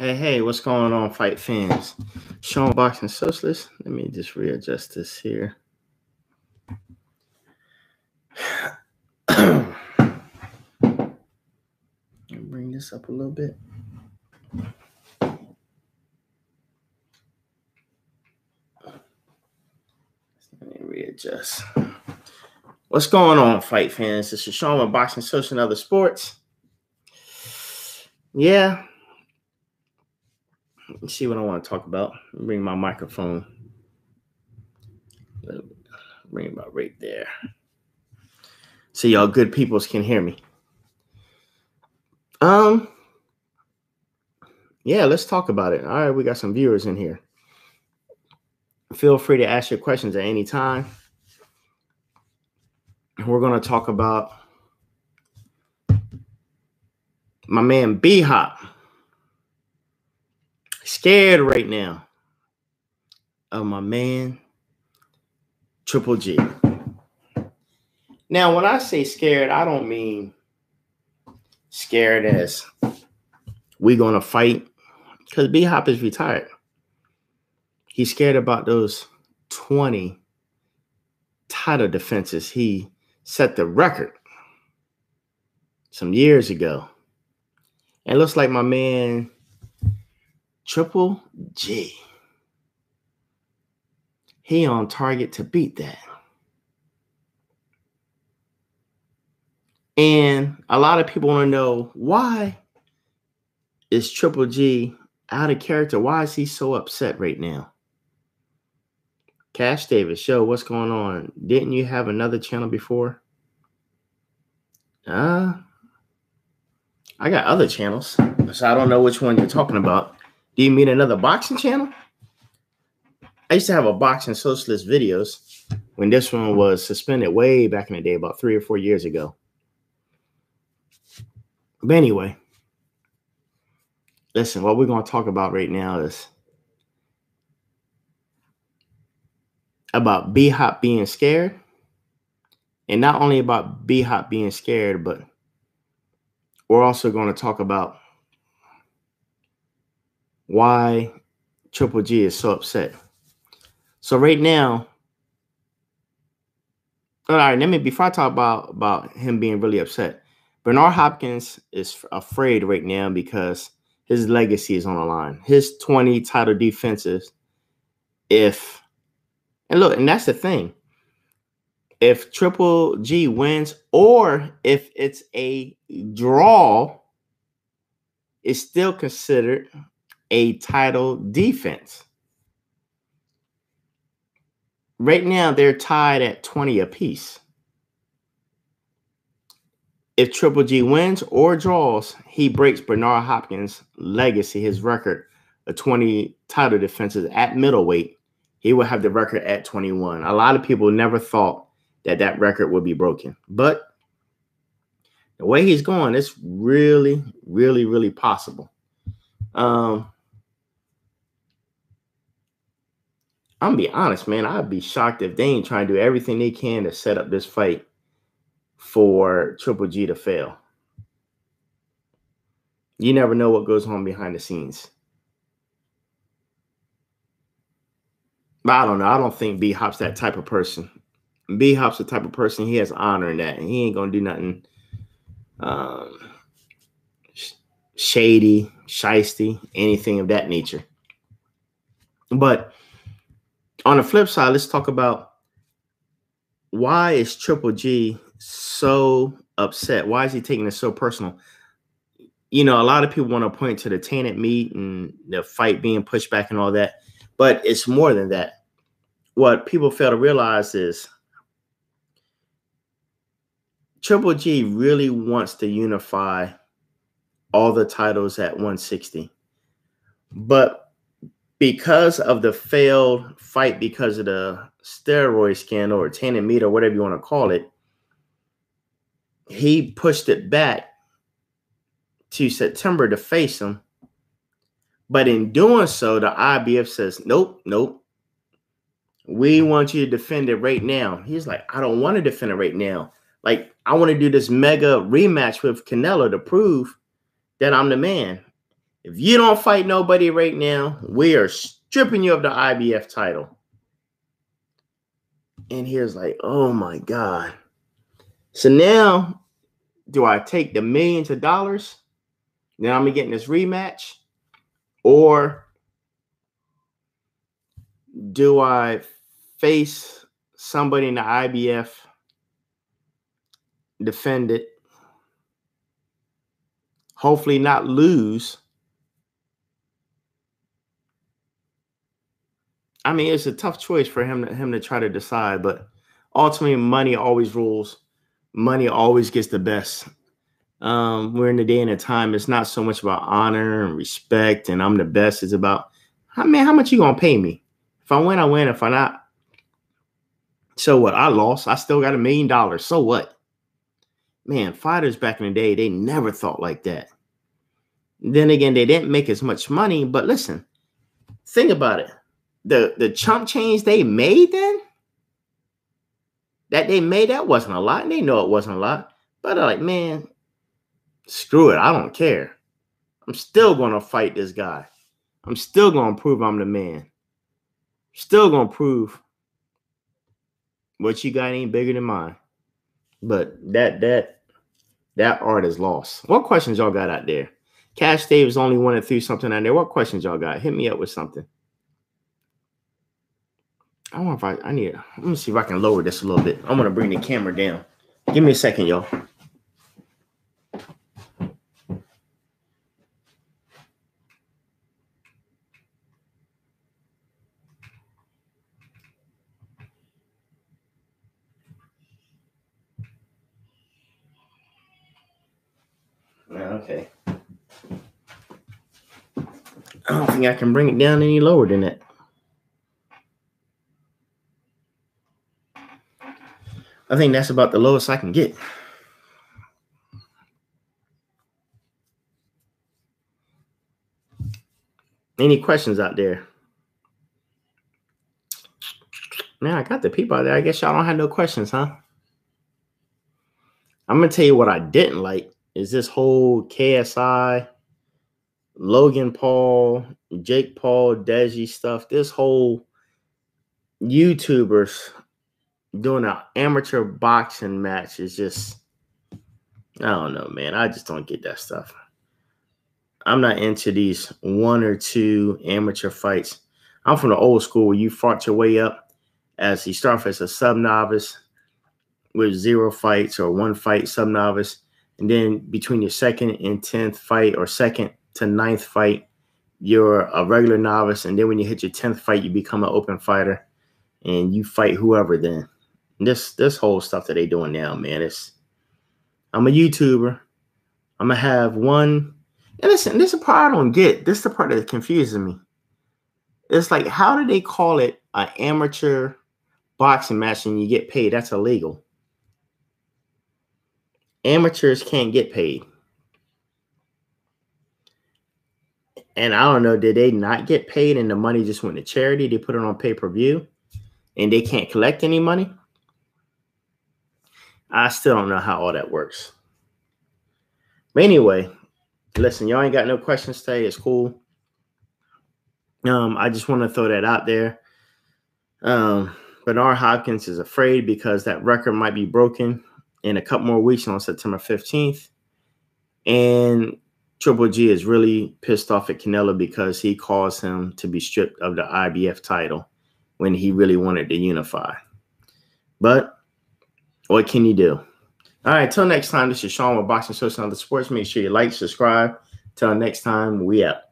Hey, hey, what's going on, fight fans? Sean Boxing Socialist. Let me just readjust this here. bring this up a little bit. Let me readjust. What's going on, fight fans? This is Sean with Boxing Social and Other Sports. Yeah. See what I want to talk about. Bring my microphone. Bring it about right there. So y'all good peoples can hear me. Um yeah, let's talk about it. All right, we got some viewers in here. Feel free to ask your questions at any time we're going to talk about my man B Hop. Scared right now of my man Triple G. Now, when I say scared, I don't mean scared as we gonna fight because B Hop is retired. He's scared about those 20 title defenses he set the record some years ago. And it looks like my man Triple G. He on target to beat that. And a lot of people want to know why is Triple G out of character? Why is he so upset right now? Cash Davis, show what's going on? Didn't you have another channel before? Uh, I got other channels, so I don't know which one you're talking about. Do you mean another boxing channel? I used to have a boxing socialist videos when this one was suspended way back in the day, about three or four years ago. But anyway, listen, what we're going to talk about right now is about B Hop being scared. And not only about B Hop being scared, but we're also going to talk about why Triple G is so upset. So right now, all right, let me before I talk about about him being really upset, Bernard Hopkins is afraid right now because his legacy is on the line. His 20 title defenses, if and look, and that's the thing. If Triple G wins, or if it's a draw, it's still considered a title defense. Right now, they're tied at 20 apiece. If Triple G wins or draws, he breaks Bernard Hopkins' legacy, his record of 20 title defenses at middleweight he will have the record at 21. A lot of people never thought that that record would be broken, but the way he's going, it's really, really, really possible. Um, I'm gonna be honest, man. I'd be shocked if they ain't trying to do everything they can to set up this fight for Triple G to fail. You never know what goes on behind the scenes. But I don't know. I don't think B Hop's that type of person. B Hop's the type of person he has honor in that, and he ain't gonna do nothing um, shady, shisty, anything of that nature. But on the flip side, let's talk about why is Triple G so upset? Why is he taking it so personal? You know, a lot of people want to point to the tainted meat and the fight being pushed back and all that. But it's more than that. What people fail to realize is Triple G really wants to unify all the titles at 160. But because of the failed fight, because of the steroid scandal or tainted meat or whatever you want to call it, he pushed it back to September to face him but in doing so, the IBF says, nope, nope. We want you to defend it right now. He's like, I don't want to defend it right now. Like, I want to do this mega rematch with Canelo to prove that I'm the man. If you don't fight nobody right now, we are stripping you of the IBF title. And here's like, oh my God. So now, do I take the millions of dollars? Now I'm getting this rematch? Or do I face somebody in the IBF, defend it, hopefully not lose? I mean, it's a tough choice for him to, him to try to decide, but ultimately, money always rules. Money always gets the best. Um, we're in the day and a time. It's not so much about honor and respect, and I'm the best. It's about, I how much you gonna pay me? If I win, I win. If I not, so what? I lost. I still got a million dollars. So what? Man, fighters back in the day, they never thought like that. Then again, they didn't make as much money. But listen, think about it the the chump change they made then that they made that wasn't a lot. And they know it wasn't a lot. But they're like man screw it. I don't care. I'm still gonna fight this guy. I'm still gonna prove i'm the man. Still gonna prove what you got ain't bigger than mine. But that that that art is lost. What questions y'all got out there? Cash davis only wanted through something out there. What questions y'all got? Hit me up with something I wonder if I, I need, let me see if I can lower this a little bit. I'm to bring the camera down. Give me a second, y'all. Ah, okay. I don't think I can bring it down any lower than that. I think that's about the lowest I can get. Any questions out there? Man, I got the people out there. I guess y'all don't have no questions, huh? I'm gonna tell you what I didn't like is this whole KSI, Logan Paul, Jake Paul, Deji stuff. This whole YouTubers doing an amateur boxing match is just I don't know, man. I just don't get that stuff. I'm not into these one or two amateur fights. I'm from the old school where you fought your way up as you start as a sub novice with zero fights or one fight sub novice. And then between your second and 10th fight or second to ninth fight, you're a regular novice. And then when you hit your 10th fight, you become an open fighter and you fight whoever then this this whole stuff that they doing now, man. It's I'm a YouTuber. I'm gonna have one. And listen, this is the part I don't get. This is the part that confuses me. It's like, how do they call it an amateur boxing match and you get paid? That's illegal. Amateurs can't get paid. And I don't know, did they not get paid and the money just went to charity? They put it on pay per view and they can't collect any money? I still don't know how all that works. But anyway, listen, y'all ain't got no questions today. It's cool. Um, I just want to throw that out there. Um, Bernard Hopkins is afraid because that record might be broken in a couple more weeks on September 15th. And Triple G is really pissed off at Canelo because he caused him to be stripped of the IBF title when he really wanted to unify. But what can you do? All right, till next time, this is Sean with Boxing Social and Other Sports. Make sure you like, subscribe. Till next time, we out.